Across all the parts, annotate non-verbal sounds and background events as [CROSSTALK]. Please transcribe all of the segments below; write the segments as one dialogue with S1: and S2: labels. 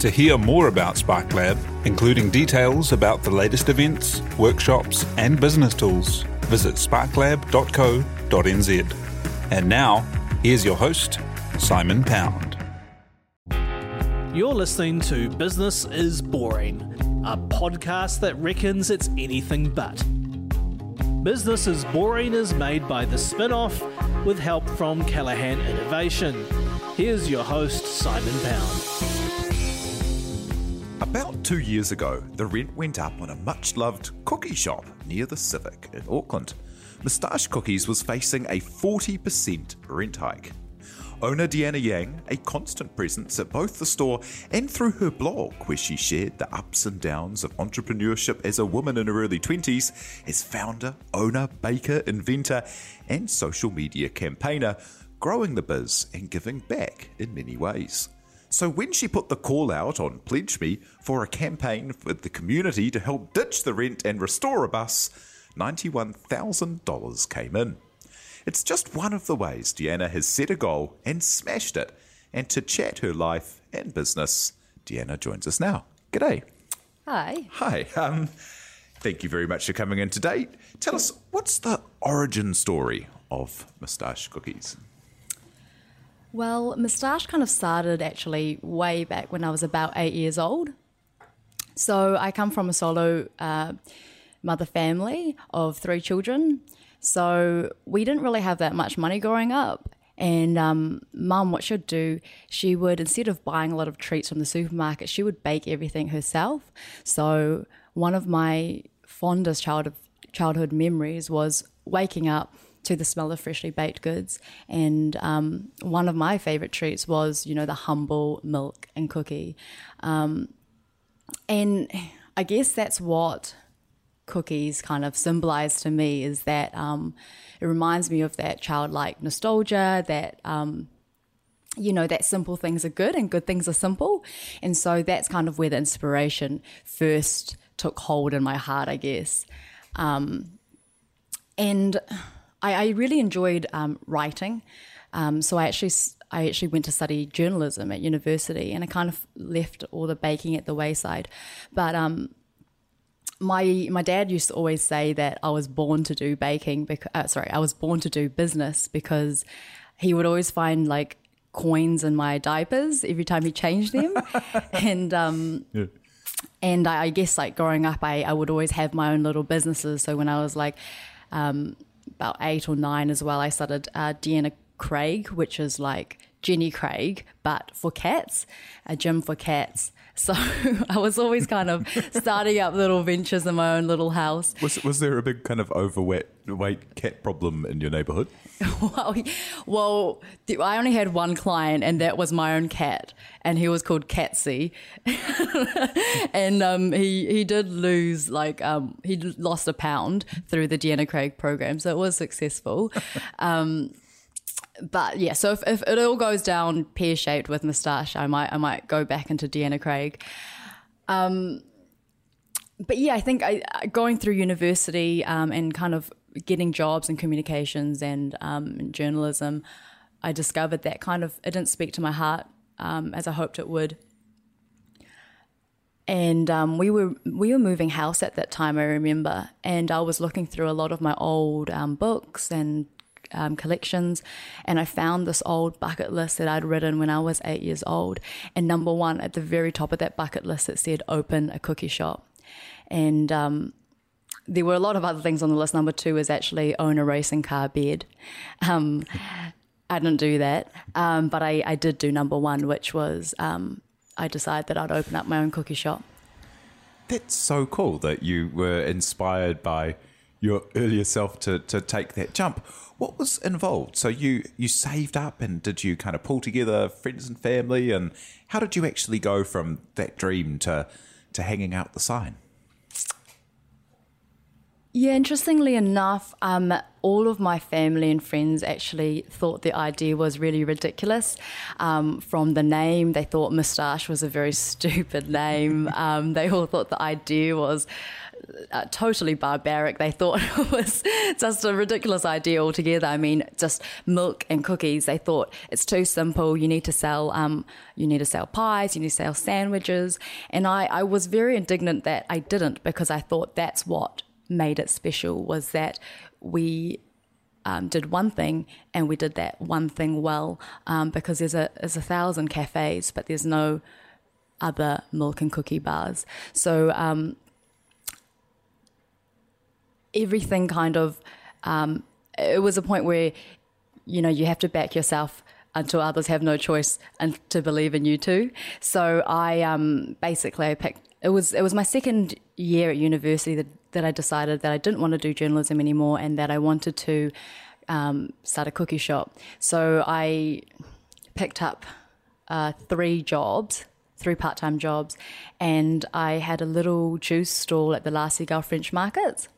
S1: To hear more about SparkLab, including details about the latest events, workshops, and business tools, visit sparklab.co.nz. And now, here's your host, Simon Pound.
S2: You're listening to Business is Boring, a podcast that reckons it's anything but. Business is Boring is made by The Spinoff with help from Callaghan Innovation. Here's your host, Simon Pound.
S3: About two years ago, the rent went up on a much loved cookie shop near the Civic in Auckland. Moustache Cookies was facing a 40% rent hike. Owner Deanna Yang, a constant presence at both the store and through her blog, where she shared the ups and downs of entrepreneurship as a woman in her early 20s, as founder, owner, baker, inventor, and social media campaigner, growing the biz and giving back in many ways. So when she put the call out on Pledge Me for a campaign with the community to help ditch the rent and restore a bus, $91,000 came in. It's just one of the ways Deanna has set a goal and smashed it. And to chat her life and business, Deanna joins us now. G'day.
S4: Hi.
S3: Hi. Um, thank you very much for coming in today. Tell us, what's the origin story of Moustache Cookies?
S4: Well, Moustache kind of started actually way back when I was about eight years old. So I come from a solo uh, mother family of three children. So we didn't really have that much money growing up. And um, mum, what she'd do, she would, instead of buying a lot of treats from the supermarket, she would bake everything herself. So one of my fondest child childhood memories was waking up to the smell of freshly baked goods. And um, one of my favorite treats was, you know, the humble milk and cookie. Um, and I guess that's what cookies kind of symbolize to me is that um, it reminds me of that childlike nostalgia that um, you know that simple things are good and good things are simple and so that's kind of where the inspiration first took hold in my heart i guess um, and I, I, really enjoyed um, writing um, so i actually I actually went to study journalism at university and I kind of left all the baking at the wayside. But um, my my dad used to always say that I was born to do baking because uh, sorry, I was born to do business because he would always find like coins in my diapers every time he changed them. [LAUGHS] and um yeah. and I, I, guess like growing up I, I would always have my own little businesses. So when I was like um about eight or nine as well, I started uh, Deanna Craig, which is like Jenny Craig, but for cats, a gym for cats. [LAUGHS] So I was always kind of [LAUGHS] starting up little ventures in my own little house.
S3: Was, was there a big kind of overweight weight cat problem in your neighborhood? [LAUGHS]
S4: well, well, I only had one client, and that was my own cat, and he was called Catsy, and um, he he did lose like um, he lost a pound through the Deanna Craig program, so it was successful. Um, but yeah, so if, if it all goes down pear shaped with moustache, I might I might go back into Deanna Craig. Um, but yeah, I think I, going through university um, and kind of getting jobs in communications and um, journalism, I discovered that kind of it didn't speak to my heart um, as I hoped it would. And um, we were we were moving house at that time. I remember, and I was looking through a lot of my old um, books and um, collections, and I found this old bucket list that I'd written when I was eight years old. And number one, at the very top of that bucket list, it said open a cookie shop. And um, there were a lot of other things on the list. Number two is actually own a racing car bed. Um, I didn't do that, um, but I, I, did do number one, which was um, I decided that I'd open up my own cookie shop.
S3: That's so cool that you were inspired by your earlier self to, to take that jump. What was involved? So you you saved up and did you kind of pull together friends and family and how did you actually go from that dream to to hanging out the sign?
S4: Yeah, interestingly enough, um, all of my family and friends actually thought the idea was really ridiculous. Um, from the name, they thought Moustache was a very [LAUGHS] stupid name. Um, they all thought the idea was uh, totally barbaric. They thought [LAUGHS] it was just a ridiculous idea altogether. I mean, just milk and cookies. They thought it's too simple. You need to sell, um, you need to sell pies. You need to sell sandwiches. And I, I was very indignant that I didn't because I thought that's what made it special was that we um, did one thing and we did that one thing well um, because there's a there's a thousand cafes but there's no other milk and cookie bars so um, everything kind of um, it was a point where you know you have to back yourself until others have no choice and to believe in you too so I um, basically I picked it was it was my second year at university that, that I decided that I didn't want to do journalism anymore and that I wanted to um, start a cookie shop. So I picked up uh, three jobs, three part time jobs, and I had a little juice stall at the La Cigale French markets.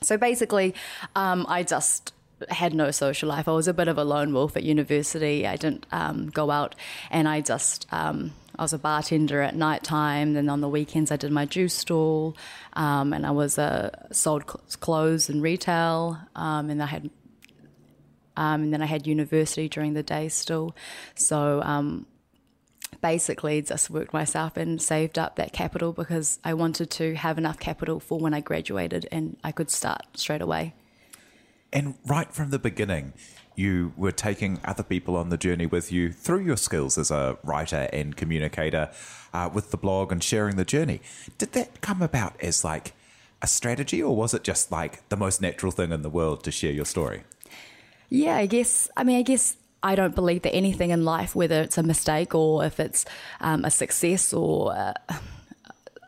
S4: So basically, um, I just had no social life. I was a bit of a lone wolf at university. I didn't um, go out, and I just um, I was a bartender at night time. Then on the weekends, I did my juice stall, um, and I was uh, sold clothes and retail, um, and I had. Um, and then I had university during the day still, so um, basically just worked myself and saved up that capital because I wanted to have enough capital for when I graduated and I could start straight away.
S3: And right from the beginning, you were taking other people on the journey with you through your skills as a writer and communicator uh, with the blog and sharing the journey. Did that come about as like a strategy, or was it just like the most natural thing in the world to share your story?
S4: Yeah, I guess. I mean, I guess I don't believe that anything in life, whether it's a mistake or if it's um, a success or uh,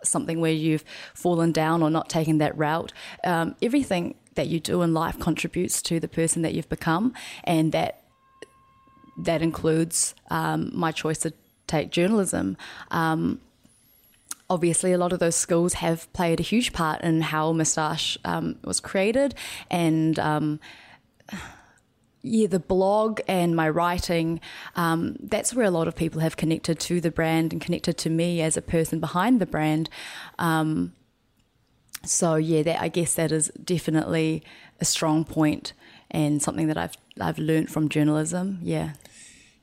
S4: something where you've fallen down or not taken that route, um, everything that you do in life contributes to the person that you've become, and that that includes um, my choice to take journalism. Um, obviously, a lot of those skills have played a huge part in how Moustache um, was created, and um, yeah, the blog and my writing, um, that's where a lot of people have connected to the brand and connected to me as a person behind the brand. Um, so yeah, that I guess that is definitely a strong point and something that I've I've learned from journalism. Yeah.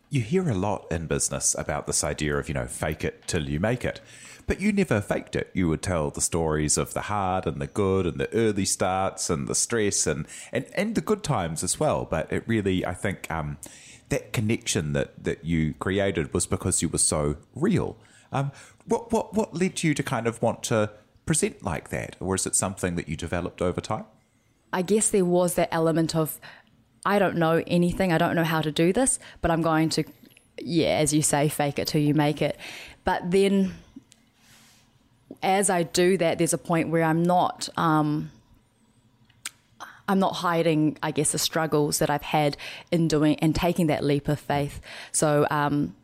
S3: You hear a lot in business about this idea of, you know, fake it till you make it. But you never faked it. You would tell the stories of the hard and the good and the early starts and the stress and, and, and the good times as well. But it really, I think, um, that connection that, that you created was because you were so real. Um, what, what, what led you to kind of want to present like that? Or is it something that you developed over time?
S4: I guess there was that element of, I don't know anything, I don't know how to do this, but I'm going to, yeah, as you say, fake it till you make it. But then as I do that, there's a point where I'm not. Um, I'm not hiding, I guess, the struggles that I've had in doing and taking that leap of faith. So, um,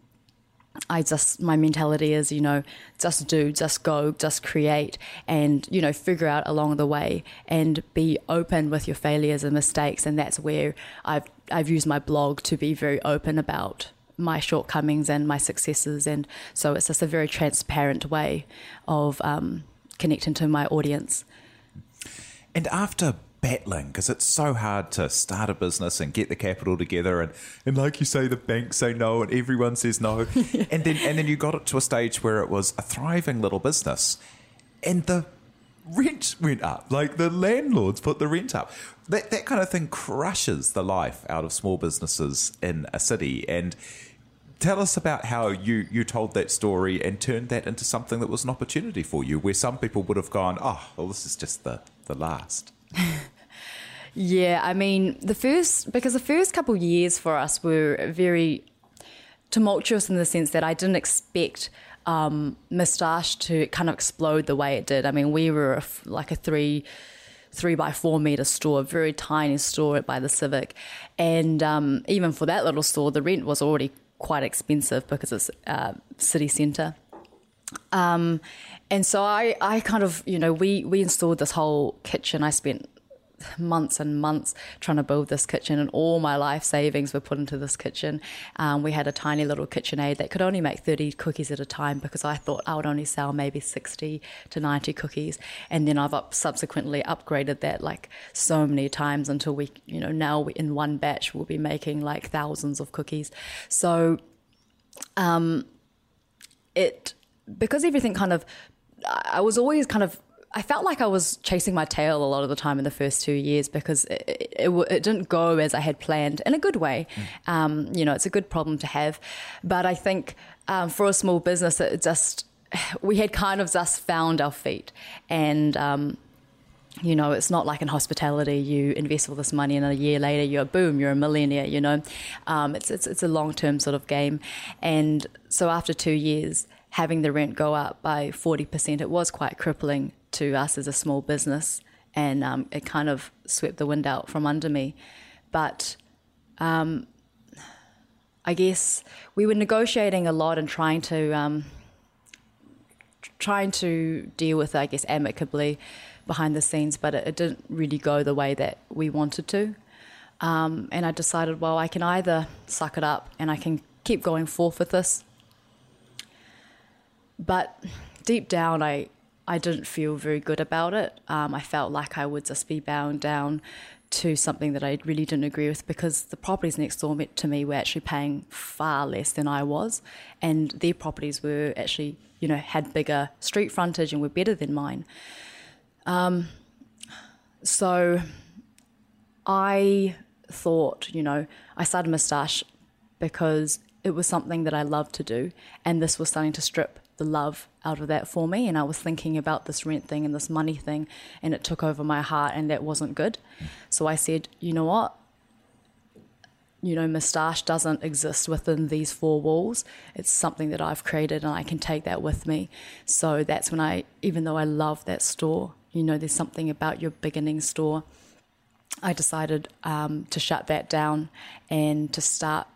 S4: I just my mentality is you know just do just go just create and you know figure out along the way and be open with your failures and mistakes. And that's where I've I've used my blog to be very open about my shortcomings and my successes. And so it's just a very transparent way of um, connecting to my audience.
S3: And after battling because it's so hard to start a business and get the capital together and, and like you say the banks say no and everyone says no. [LAUGHS] And then and then you got it to a stage where it was a thriving little business and the rent went up. Like the landlords put the rent up. That that kind of thing crushes the life out of small businesses in a city. And tell us about how you you told that story and turned that into something that was an opportunity for you where some people would have gone oh well this is just the the last [LAUGHS]
S4: yeah, I mean, the first, because the first couple years for us were very tumultuous in the sense that I didn't expect um, Moustache to kind of explode the way it did. I mean, we were a, like a three three by four meter store, a very tiny store by the Civic, and um, even for that little store, the rent was already quite expensive because it's uh, city centre. Um, and so I, I kind of, you know, we, we installed this whole kitchen. I spent months and months trying to build this kitchen, and all my life savings were put into this kitchen. Um, we had a tiny little KitchenAid that could only make 30 cookies at a time because I thought I would only sell maybe 60 to 90 cookies. And then I've up, subsequently upgraded that like so many times until we, you know, now we, in one batch we'll be making like thousands of cookies. So, um, it because everything kind of I was always kind of I felt like I was chasing my tail a lot of the time in the first two years because it, it, it, didn't go as I had planned in a good way. Mm. Um, you know, it's a good problem to have. But I think um, for a small business, it just, we had kind of just found our feet. And, um, you know, it's not like in hospitality, you invest all this money and a year later you're boom, you're a millionaire, you know. Um, it's, it's, it's a long term sort of game. And so after two years, having the rent go up by 40%, it was quite crippling to us as a small business, and um, it kind of swept the wind out from under me. But um, I guess we were negotiating a lot and trying to um, trying to deal with, it, I guess, amicably behind the scenes, but it, it, didn't really go the way that we wanted to. Um, and I decided, well, I can either suck it up and I can keep going forth with this, but deep down, I I didn't feel very good about it. Um, I felt like I would just be bound down to something that I really didn't agree with because the properties next door to me were actually paying far less than I was, and their properties were actually, you know, had bigger street frontage and were better than mine. Um, so I thought, you know, I started Moustache because it was something that I loved to do, and this was starting to strip the love out of that for me. And I was thinking about this rent thing and this money thing, and it took over my heart, and that wasn't good. So I said, you know what? You know, moustache doesn't exist within these four walls. It's something that I've created, and I can take that with me. So that's when I, even though I love that store, you know, there's something about your beginning store. I decided um, to shut that down and to start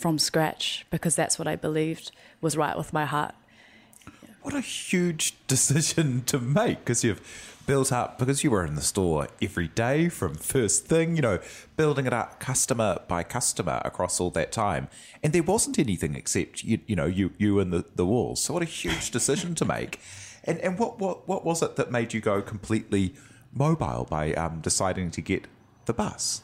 S4: from scratch because that's what I believed was right with my heart.
S3: What a huge [LAUGHS] decision to make because you've built up because you were in the store every day from first thing you know building it up customer by customer across all that time. And there wasn't anything except you, you know you you and the, the walls. So what a huge [LAUGHS] decision to make. And and what, what what was it that made you go completely mobile by um, deciding to get the bus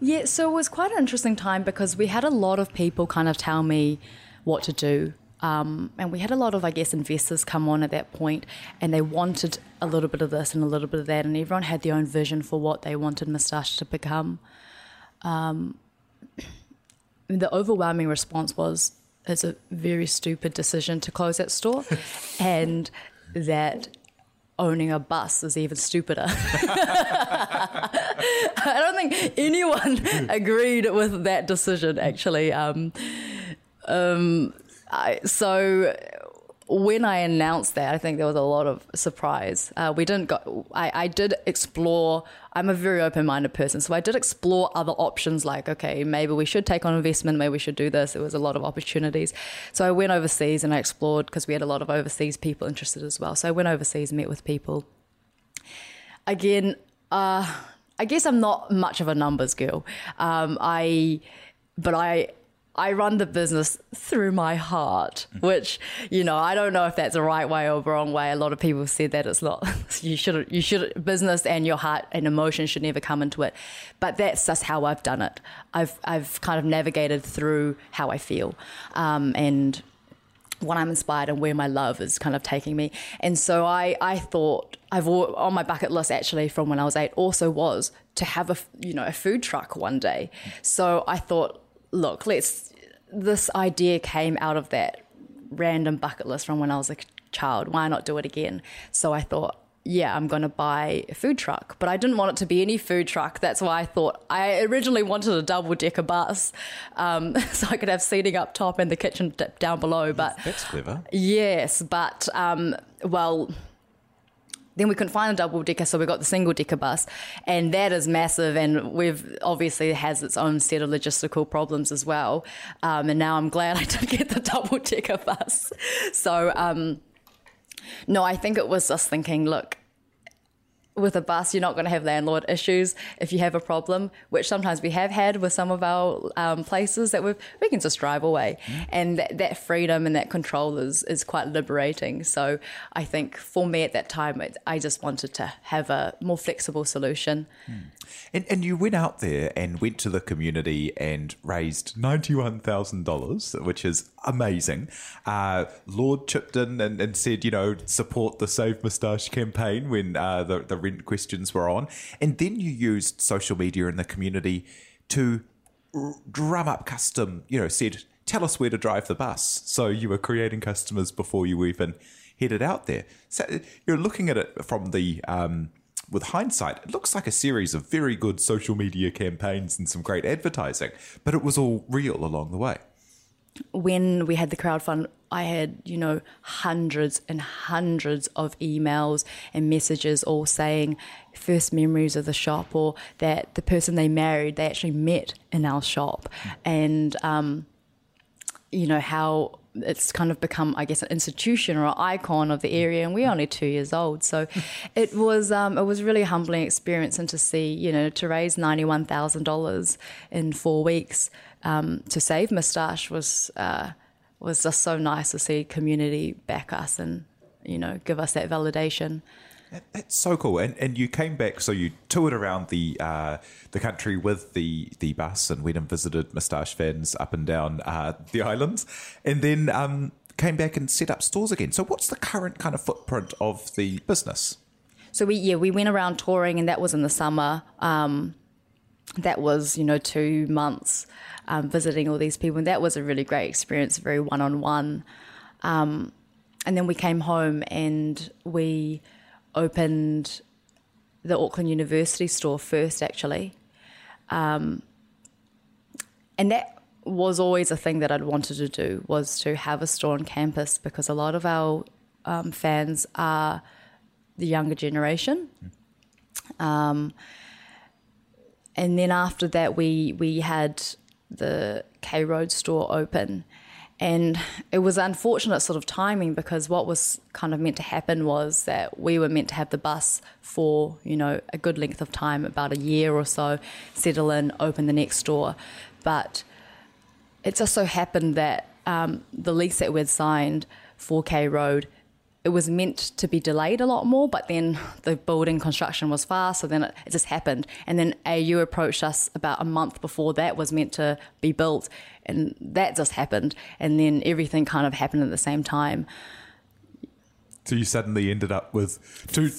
S4: yeah so it was quite an interesting time because we had a lot of people kind of tell me what to do um, and we had a lot of, I guess, investors come on at that point, and they wanted a little bit of this and a little bit of that, and everyone had their own vision for what they wanted Moustache to become. Um, the overwhelming response was, "It's a very stupid decision to close that store," [LAUGHS] and that owning a bus is even stupider. [LAUGHS] I don't think anyone [LAUGHS] agreed with that decision. Actually. Um, um, I, so when I announced that, I think there was a lot of surprise. Uh, we didn't go. I, I did explore. I'm a very open-minded person, so I did explore other options. Like, okay, maybe we should take on investment. Maybe we should do this. There was a lot of opportunities. So I went overseas and I explored because we had a lot of overseas people interested as well. So I went overseas, met with people. Again, uh, I guess I'm not much of a numbers girl. Um, I, but I I run the business through my heart, which you know I don't know if that's a right way or wrong way. A lot of people said that it's not. [LAUGHS] You should you should business and your heart and emotion should never come into it, but that's just how I've done it. I've I've kind of navigated through how I feel, um, and what I'm inspired and where my love is kind of taking me. And so I, I thought I've on my bucket list actually from when I was eight also was to have a you know a food truck one day. So I thought look, let's. This idea came out of that random bucket list from when I was a child. Why not do it again? So I thought, yeah, I'm going to buy a food truck. But I didn't want it to be any food truck. That's why I thought I originally wanted a double decker bus um, [LAUGHS] so I could have seating up top and the kitchen down below. But
S3: that's clever.
S4: Yes, but um, well, then we couldn't find a double decker, so we got the single decker bus, and that is massive. And we've obviously has its own set of logistical problems as well. Um, and now I'm glad I did get the [LAUGHS] double decker bus. So um, no, I think it was just thinking, look, with a bus, you're not going to have landlord issues if you have a problem, which sometimes we have had with some of our um, places that we we can just drive away, mm. and that, that, freedom and that control is is quite liberating. So I think for me at that time, it, I just wanted to have a more flexible solution.
S3: Mm. And, and you went out there and went to the community and raised $91,000, which is amazing. Uh, Lorde chipped in and, and, said, you know, support the Save Moustache campaign when uh, the, the questions were on. And then you used social media in the community to drum up custom, you know, said, tell us where to drive the bus. So you were creating customers before you even headed out there. So you're looking at it from the um, with hindsight, it looks like a series of very good social media campaigns and some great advertising, but it was all real along the way.
S4: When we had the crowdfund, I had, you know, hundreds and hundreds of emails and messages all saying first memories of the shop or that the person they married, they actually met in our shop. And, um, you know, how it's kind of become, I guess, an institution or an icon of the area, and we're only two years old. So [LAUGHS] it was um, it was really a humbling experience, and to see, you know, to raise ninety one thousand dollars in four weeks um, to save Moustache was uh, was just so nice to see community back us and you know give us that validation.
S3: That's so cool. And and you came back, so you toured around the uh, the country with the the bus and went and visited Moustache fans up and down uh, the islands, and then um, came back and set up stores again. So what's the current kind of footprint of the business?
S4: So we yeah we went around touring, and that was in the summer. Um, that was you know two months um, visiting all these people, and that was a really great experience, very one on one. And then we came home and we opened the Auckland University store first, actually. Um, and that was always a thing that I'd wanted to do was to have a store on campus because a lot of our um, fans are the younger generation. Um, and then after that, we we had the K Road store open, and it was unfortunate sort of timing because what was kind of meant to happen was that we were meant to have the bus for, you know, a good length of time, about a year or so, settle in, open the next store. But it just so happened that um, the lease that we'd signed for K Road it was meant to be delayed a lot more, but then the building construction was fast, so then it, it, just happened. And then AU approached us about a month before that was meant to be built, and that just happened. And then everything kind of happened at the same time.
S3: So you suddenly ended up with two,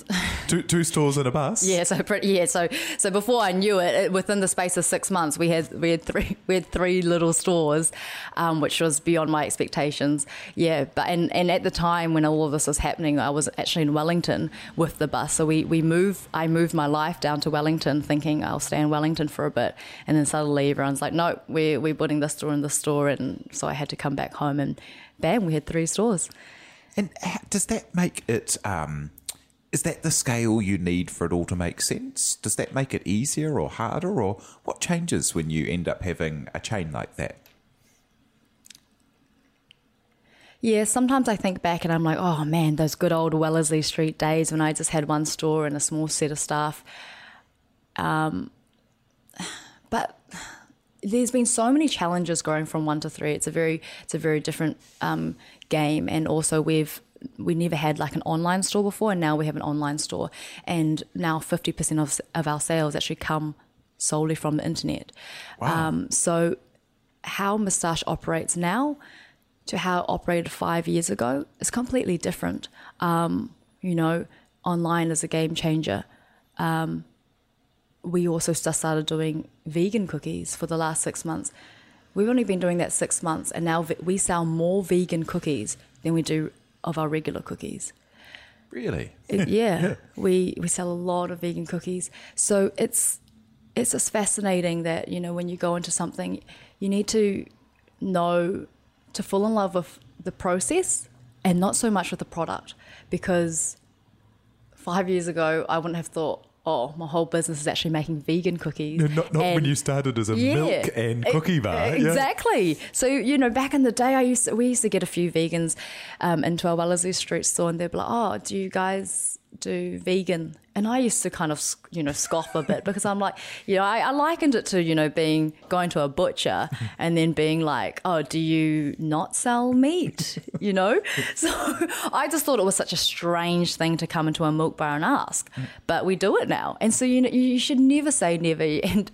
S3: two, two stores and a bus.
S4: Yeah, so yeah, so so before I knew it, it, within the space of six months, we had we had three we had three little stores, um, which was beyond my expectations. Yeah, but and, and at the time when all of this was happening, I was actually in Wellington with the bus. So we we moved I moved my life down to Wellington, thinking I'll stay in Wellington for a bit, and then suddenly everyone's like, no, we're we're putting this store in the store, and so I had to come back home, and bam, we had three stores.
S3: And does that make it? Um, is that the scale you need for it all to make sense? Does that make it easier or harder, or what changes when you end up having a chain like that?
S4: Yeah, sometimes I think back and I'm like, oh man, those good old Wellesley Street days when I just had one store and a small set of staff. Um, but there's been so many challenges going from one to three. It's a very, it's a very different um, game, and also we've we never had like an online store before, and now we have an online store, and now fifty percent of of our sales actually come solely from the internet. Wow. Um, so, how Moustache operates now to how it operated five years ago is completely different. Um, you know, online is a game changer. Um, we also just started doing vegan cookies for the last six months. We've only been doing that six months, and now we sell more vegan cookies than we do of our regular cookies.
S3: Really?
S4: It, [LAUGHS] yeah, yeah, we we sell a lot of vegan cookies. So it's it's just fascinating that you know when you go into something, you need to know to fall in love with the process and not so much with the product because five years ago, I wouldn't have thought, oh, my whole business is actually making vegan cookies.
S3: No, not not when you started as a
S4: Yeah.
S3: milk and cookie bar. yeah.
S4: Exactly. So you know, back in the day, I used to, we used to get a few vegans um, into our Wellesley Street store, and they'd be like, "Oh, do you guys do vegan?" And I used to kind of you know scoff a bit because I'm like, you know, I, I likened it to you know being going to a butcher [LAUGHS] and then being like, "Oh, do you not sell meat?" [LAUGHS] You know. [LAUGHS] So I just thought it was such a strange thing to come into a milk bar and ask, but we do it now, and so you know you should never say never. And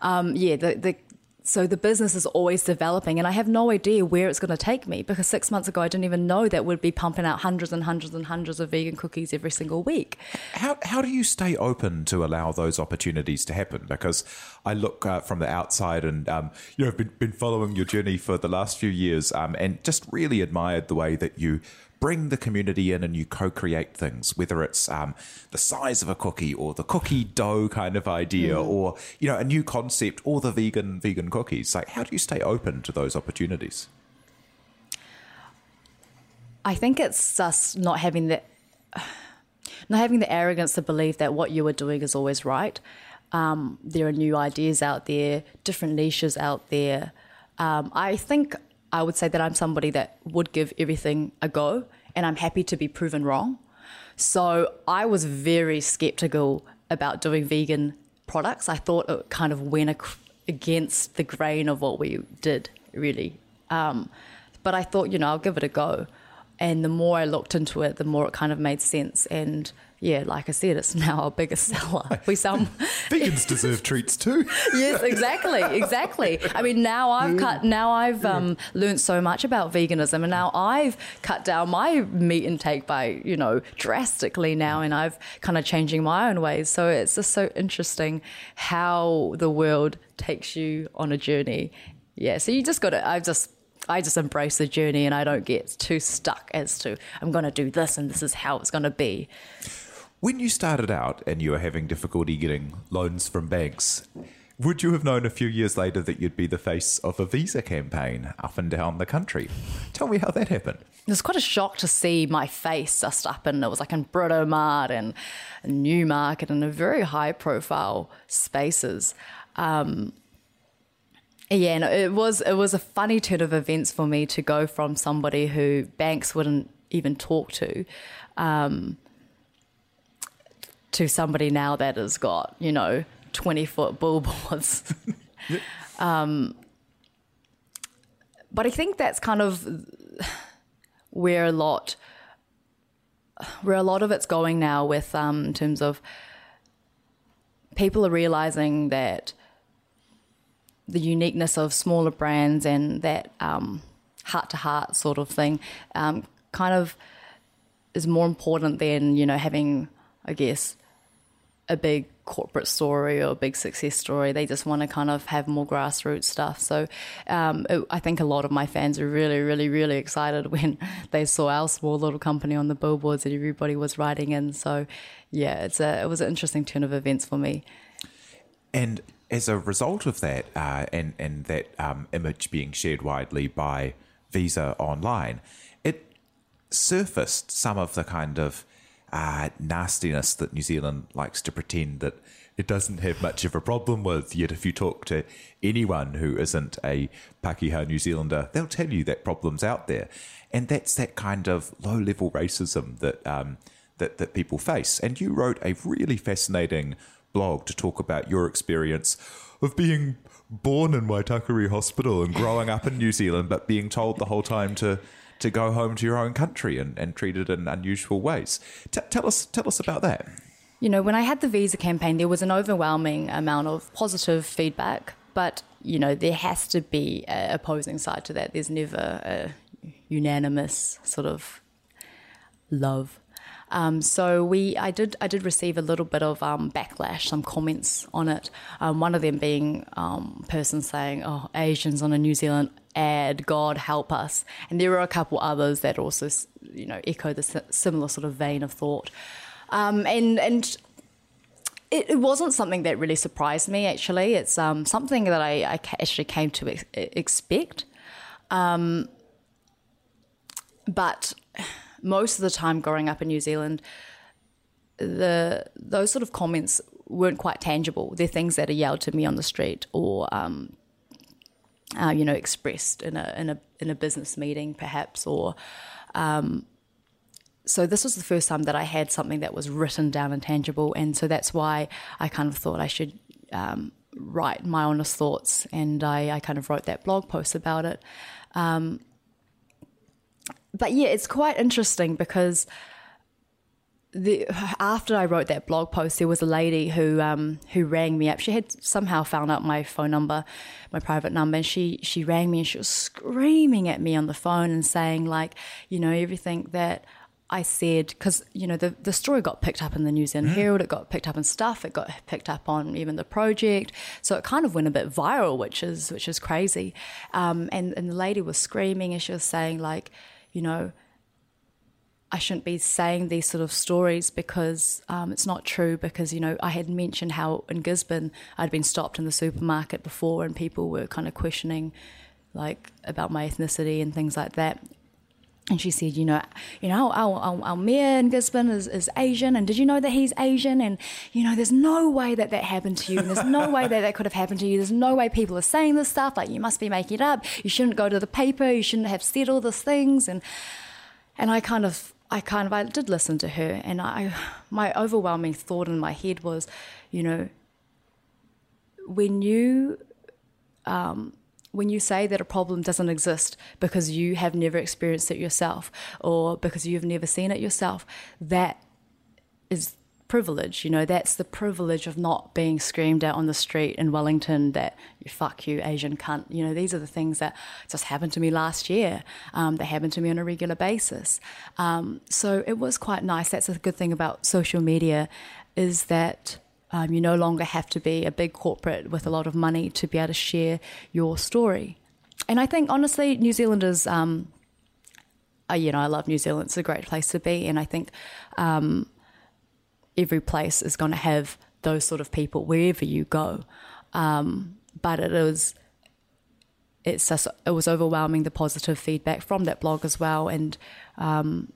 S4: um, yeah, the the so the business is always developing and i have no idea where it's going to take me because six months ago i didn't even know that we'd be pumping out hundreds and hundreds and hundreds of vegan cookies every single week
S3: How, how do you stay open to allow those opportunities to happen? Because I look uh, from the outside and um, you know I've been, been following your journey for the last few years um, and just really admired the way that you bring the community in and you co-create things, whether it's um, the size of a cookie or the cookie [LAUGHS] dough kind of idea, or you know a new concept, or the vegan vegan cookies. Like, how do you stay open to those opportunities?
S4: i think it's just not having the [SIGHS] not having the arrogance to believe that what you are doing is always right um, there are new ideas out there different niches out there um, i think i would say that i'm somebody that would give everything a go and i'm happy to be proven wrong So I was very skeptical about doing vegan products. I thought it kind of went against the grain of what we did, really. Um, but I thought, you know, I'll give it a go. And the more I looked into it, the more it kind of made sense. And yeah, like I said, it's now our biggest seller. We sell. [LAUGHS]
S3: Vegans deserve treats too. [LAUGHS]
S4: yes, exactly, exactly. I mean, now I've cut. Now I've um, learned so much about veganism, and now I've cut down my meat intake by you know drastically now, and I've kind of changing my own ways. So it's just so interesting how the world takes you on a journey. Yeah, so you just got to. I've just. I just embrace the journey and I don't get too stuck as to I'm going to do this and this is how it's going to be.
S3: When you started out and you were having difficulty getting loans from banks, would you have known a few years later that you'd be the face of a visa campaign up and down the country? Tell me how that happened.
S4: it was quite a shock to see my face just up and it was like in Britomart and Newmarket and a very high profile spaces. Um, yeah, and it was it was a funny turn of events for me to go from somebody who banks wouldn't even talk to, um, to somebody now that has got you know twenty foot billboards. [LAUGHS] um, but I think that's kind of where a lot where a lot of it's going now with um, in terms of people are realizing that the uniqueness of smaller brands and that heart to heart sort of thing um, kind of is more important than you know having I guess a big corporate story or a big success story. They just want to kind of have more grassroots stuff. So um, it, I think a lot of my fans are really, really, really excited [LAUGHS] when they saw our small little company on the billboards and everybody was writing in. So yeah, it's a, it was an interesting turn of events for me.
S3: And as a result of that, uh, and and that um, image being shared widely by Visa online, it surfaced some of the kind of uh, nastiness that New Zealand likes to pretend that it doesn't have much of a problem with. Yet, if you talk to anyone who isn't a Pakeha New Zealander, they'll tell you that problem's out there, and that's that kind of low-level racism that um, that that people face. And you wrote a really fascinating blog to talk about your experience of being born in Waitakere Hospital and growing up in New Zealand, but being told the whole time to to go home to your own country and, and treated in unusual ways. T- tell us tell us about that.
S4: You know, when I had the visa campaign, there was an overwhelming amount of positive feedback, but you know, there has to be a opposing side to that. There's never a unanimous sort of love. Um, so we, I did, I did receive a little bit of um, backlash, some comments on it. Um, one of them being um, person saying, "Oh, Asians on a New Zealand ad, God help us," and there are a couple others that also, you know, echo the similar sort of vein of thought. Um, and and it, it wasn't something that really surprised me. Actually, it's um, something that I, I actually came to ex- expect. Um, but most of the time growing up in New Zealand, the those sort of comments weren't quite tangible. They're things that are yelled to me on the street or um, uh, you know expressed in a in a in a business meeting perhaps or um, so this was the first time that I had something that was written down and tangible, and so that's why I kind of thought I should um, write my honest thoughts, and I, I, kind of wrote that blog post about it. Um, but yeah, it's quite interesting because the after I wrote that blog post, there was a lady who um, who rang me up. She had somehow found out my phone number, my private number, and she she rang me and she was screaming at me on the phone and saying like, you know, everything that I said because you know the the story got picked up in the New Zealand mm. Herald, it got picked up in stuff, it got picked up on even the project, so it kind of went a bit viral, which is which is crazy. Um, and and the lady was screaming and she was saying like, you know, I shouldn't be saying these sort of stories because um, it's not true. Because you know, I had mentioned how in Gisborne I'd been stopped in the supermarket before, and people were kind of questioning, like about my ethnicity and things like that. And she said, you know, you know, our, our, our mayor in Gisborne is, is Asian, and did you know that he's Asian? And you know, there's no way that that happened to you, and there's no [LAUGHS] way that that could have happened to you. There's no way people are saying this stuff. Like you must be making it up. You shouldn't go to the paper. You shouldn't have said all these things. And and I kind of I kind of I did listen to her, and I my overwhelming thought in my head was, you know, when you um, when you say that a problem doesn't exist because you have never experienced it yourself or because you've never seen it yourself, that is privilege. You know, that's the privilege of not being screamed at on the street in Wellington that you fuck you, Asian cunt. You know, these are the things that just happened to me last year. Um, they happen to me on a regular basis. Um, so it was quite nice. That's a good thing about social media is that um, you no longer have to be a big corporate with a lot of money to be able to share your story. And I think, honestly, New Zealanders, um, you know, I love New Zealand. It's a great place to be. And I think um, every place is going to have those sort of people wherever you go. Um, but it was it's just it was overwhelming the positive feedback from that blog as well, and um,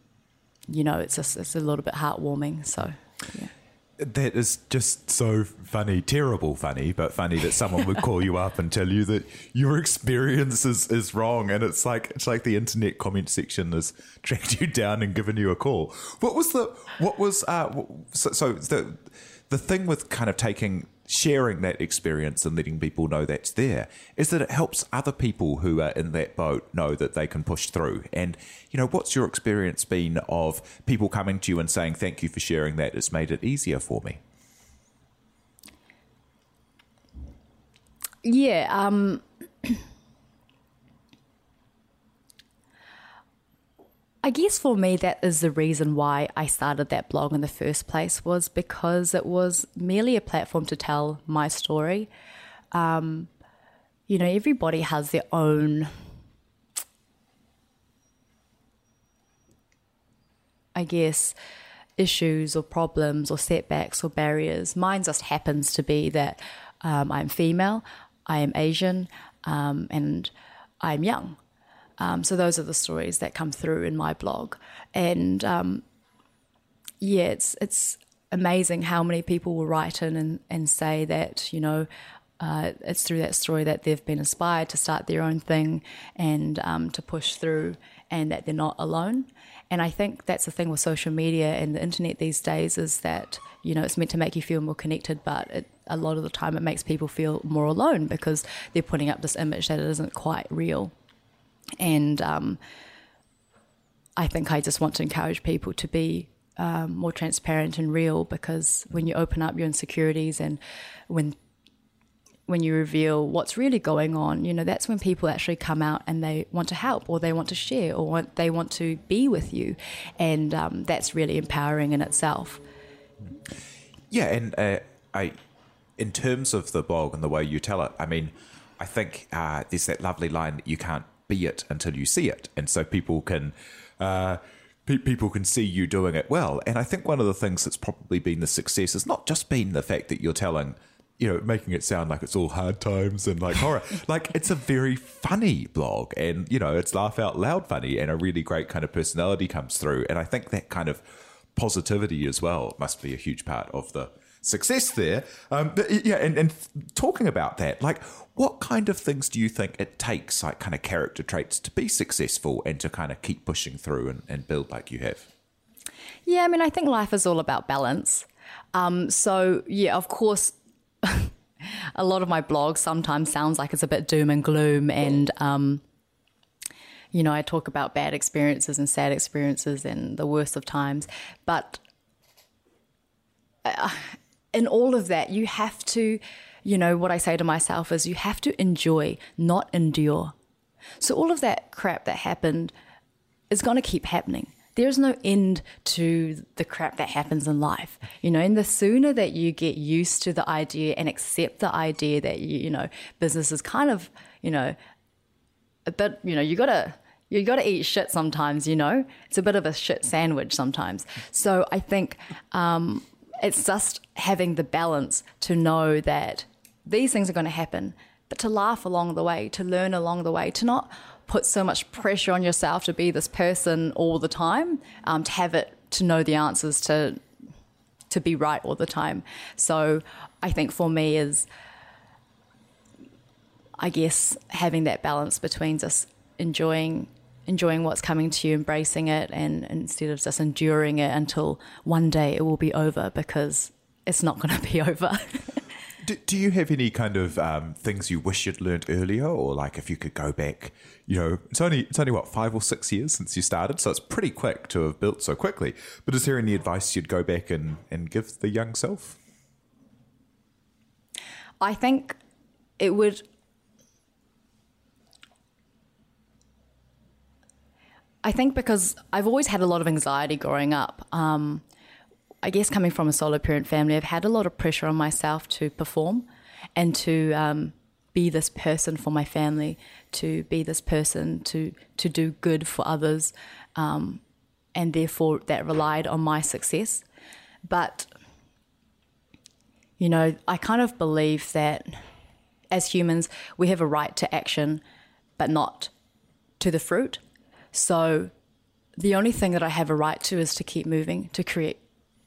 S4: you know it's just it's a little bit heartwarming. So yeah.
S3: That is just so funny, terrible funny, but funny that someone would call you up and tell you that your experience is, is wrong, and it's like it's like the internet comment section has [LAUGHS] tracked you down and given you a call. What was the what was uh so, so the the thing with kind of taking sharing that experience and letting people know that's there is that it helps other people who are in that boat know that they can push through. And, you know, what's your experience been of people coming to you and saying, thank you for sharing that? It's made it easier for me.
S4: Yeah. Um, [CLEARS THROAT] I guess for me, that is the reason why I started that blog in the first place, was because it was merely a platform to tell my story. Um, you know, everybody has their own, I guess, issues or problems or setbacks or barriers. Mine just happens to be that um, I'm female, I am Asian, um, and I'm young. Um, so those are the stories that come through in my blog, and um, yeah, it's it's amazing how many people will write in and, and say that you know uh, it's through that story that they've been inspired to start their own thing and um, to push through, and that they're not alone. And I think that's the thing with social media and the internet these days is that you know it's meant to make you feel more connected, but it, a lot of the time it makes people feel more alone because they're putting up this image that it isn't quite real. And um, I think I just want to encourage people to be um, more transparent and real because when you open up your insecurities and when when you reveal what's really going on, you know, that's when people actually come out and they want to help or they want to share or want, they want to be with you. And um, that's really empowering in itself.
S3: Yeah. And uh, I, in terms of the blog and the way you tell it, I mean, I think uh, there's that lovely line that you can't be it until you see it, and so people can. Uh, people can see you doing it well, and I think one of the things that's probably been the success is not just been the fact that you're telling you know, making it sound like it's all hard times and like horror. [LAUGHS] like it's a very funny blog and, you know, it's laugh out loud funny and a really great kind of personality comes through. And I think that kind of positivity as well must be a huge part of the success there. Um, but yeah, and, and talking about that, like what kind of things do you think it takes, like kind of character traits, to be successful and to kind of keep pushing through and, and build like you have?
S4: Yeah, I mean, I think life is all about balance. Um, so, yeah, of course, [LAUGHS] a lot of my blog sometimes sounds like it's a bit doom and gloom. And, um, you know, I talk about bad experiences and sad experiences and the worst of times. But uh, in all of that, you have to, you know, what I say to myself is you have to enjoy, not endure. So all of that crap that happened is going to keep happening. There's no end to the crap that happens in life, you know. And the sooner that you get used to the idea and accept the idea that you, you know, business is kind of, you know, a bit, you know, you gotta you got to eat shit sometimes, you know? It's a bit of a shit sandwich sometimes. So I think um, it's just having the balance to know that these things are going to happen, but to laugh along the way, to learn along the way, to not put so much pressure on yourself to be this person all the time, um, to have it, to know the answers, to to be right all the time. So I think for me is, I guess, having that balance between just enjoying enjoying what's coming to you, embracing it, and, instead of just enduring it until one day it will be over because it's not going [LAUGHS] to be over.
S3: do, do, you have any kind of um, things you wish you'd learned earlier, or like if you could go back? You know, it's only it's only what five or six years since you started, so it's pretty quick to have built so quickly. But is there any advice you'd go back and and give the young self?
S4: I think it would I think because I've always had a lot of anxiety growing up. Um, I guess coming from a solo parent family, I've had a lot of pressure on myself to perform and to um, be this person for my family, to be this person to to do good for others, um, and therefore that relied on my success. But you know, I kind of believe that as humans, we have a right to action, but not to the fruit. So the only thing that I have a right to is to keep moving, to create,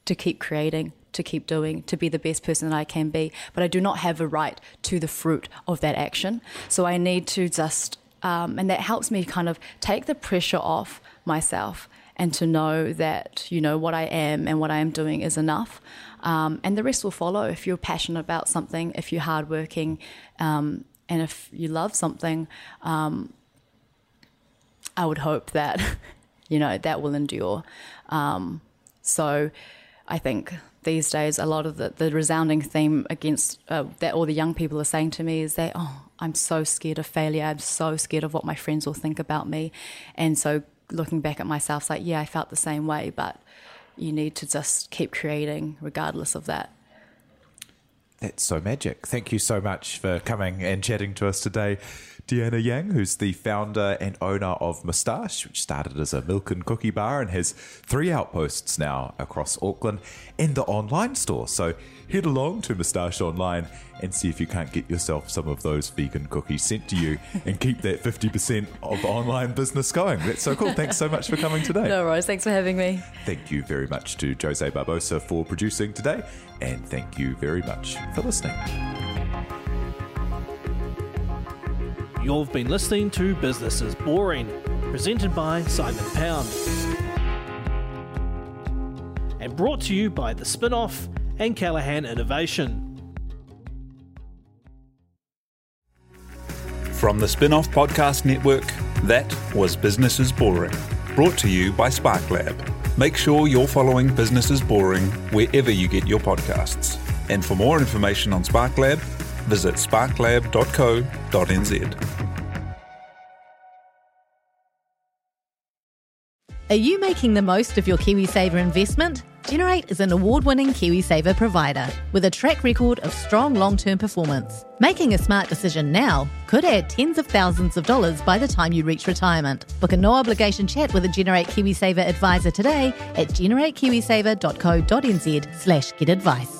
S4: to keep creating, to keep doing, to be the best person that I can be. But I do not have a right to the fruit of that action. So I need to just, um, and that helps me kind of take the pressure off myself and to know that, you know, what I am and what I am doing is enough. Um, and the rest will follow if you're passionate about something, if you're hardworking, um, and if you love something. Um, I would hope that, [LAUGHS] you know, that will endure. Um, so I think these days a lot of the, the resounding theme against uh, that all the young people are saying to me is that, oh, I'm so scared of failure. I'm so scared of what my friends will think about me. And so looking back at myself, it's like, yeah, I felt the same way, but you need to just keep creating regardless of that.
S3: That's so magic. Thank you so much for coming and chatting to us today. Deanna Yang, who's the founder and owner of Moustache, which started as a milk and cookie bar and has three outposts now across Auckland and the online store. So head along to Moustache Online and see if you can't get yourself some of those vegan cookies sent to you and keep that 50% of online business going. That's so cool. Thanks so much for coming today.
S4: No worries. Thanks for having me.
S3: Thank you very much to Jose Barbosa for producing today. And thank you very much for listening.
S2: You've been listening to Business is Boring, presented by Simon Pound. And brought to you by The Spinoff and Callaghan Innovation.
S1: From the Spinoff Podcast Network, that was Business is Boring, brought to you by SparkLab. Make sure you're following Business is Boring wherever you get your podcasts. And for more information on SparkLab, visit sparklab.co.nz.
S5: Are you making the most of your KiwiSaver investment? Generate is an award winning KiwiSaver provider with a track record of strong long term performance. Making a smart decision now could add tens of thousands of dollars by the time you reach retirement. Book a no obligation chat with a Generate KiwiSaver advisor today at generatekiwisaver.co.nz slash get advice.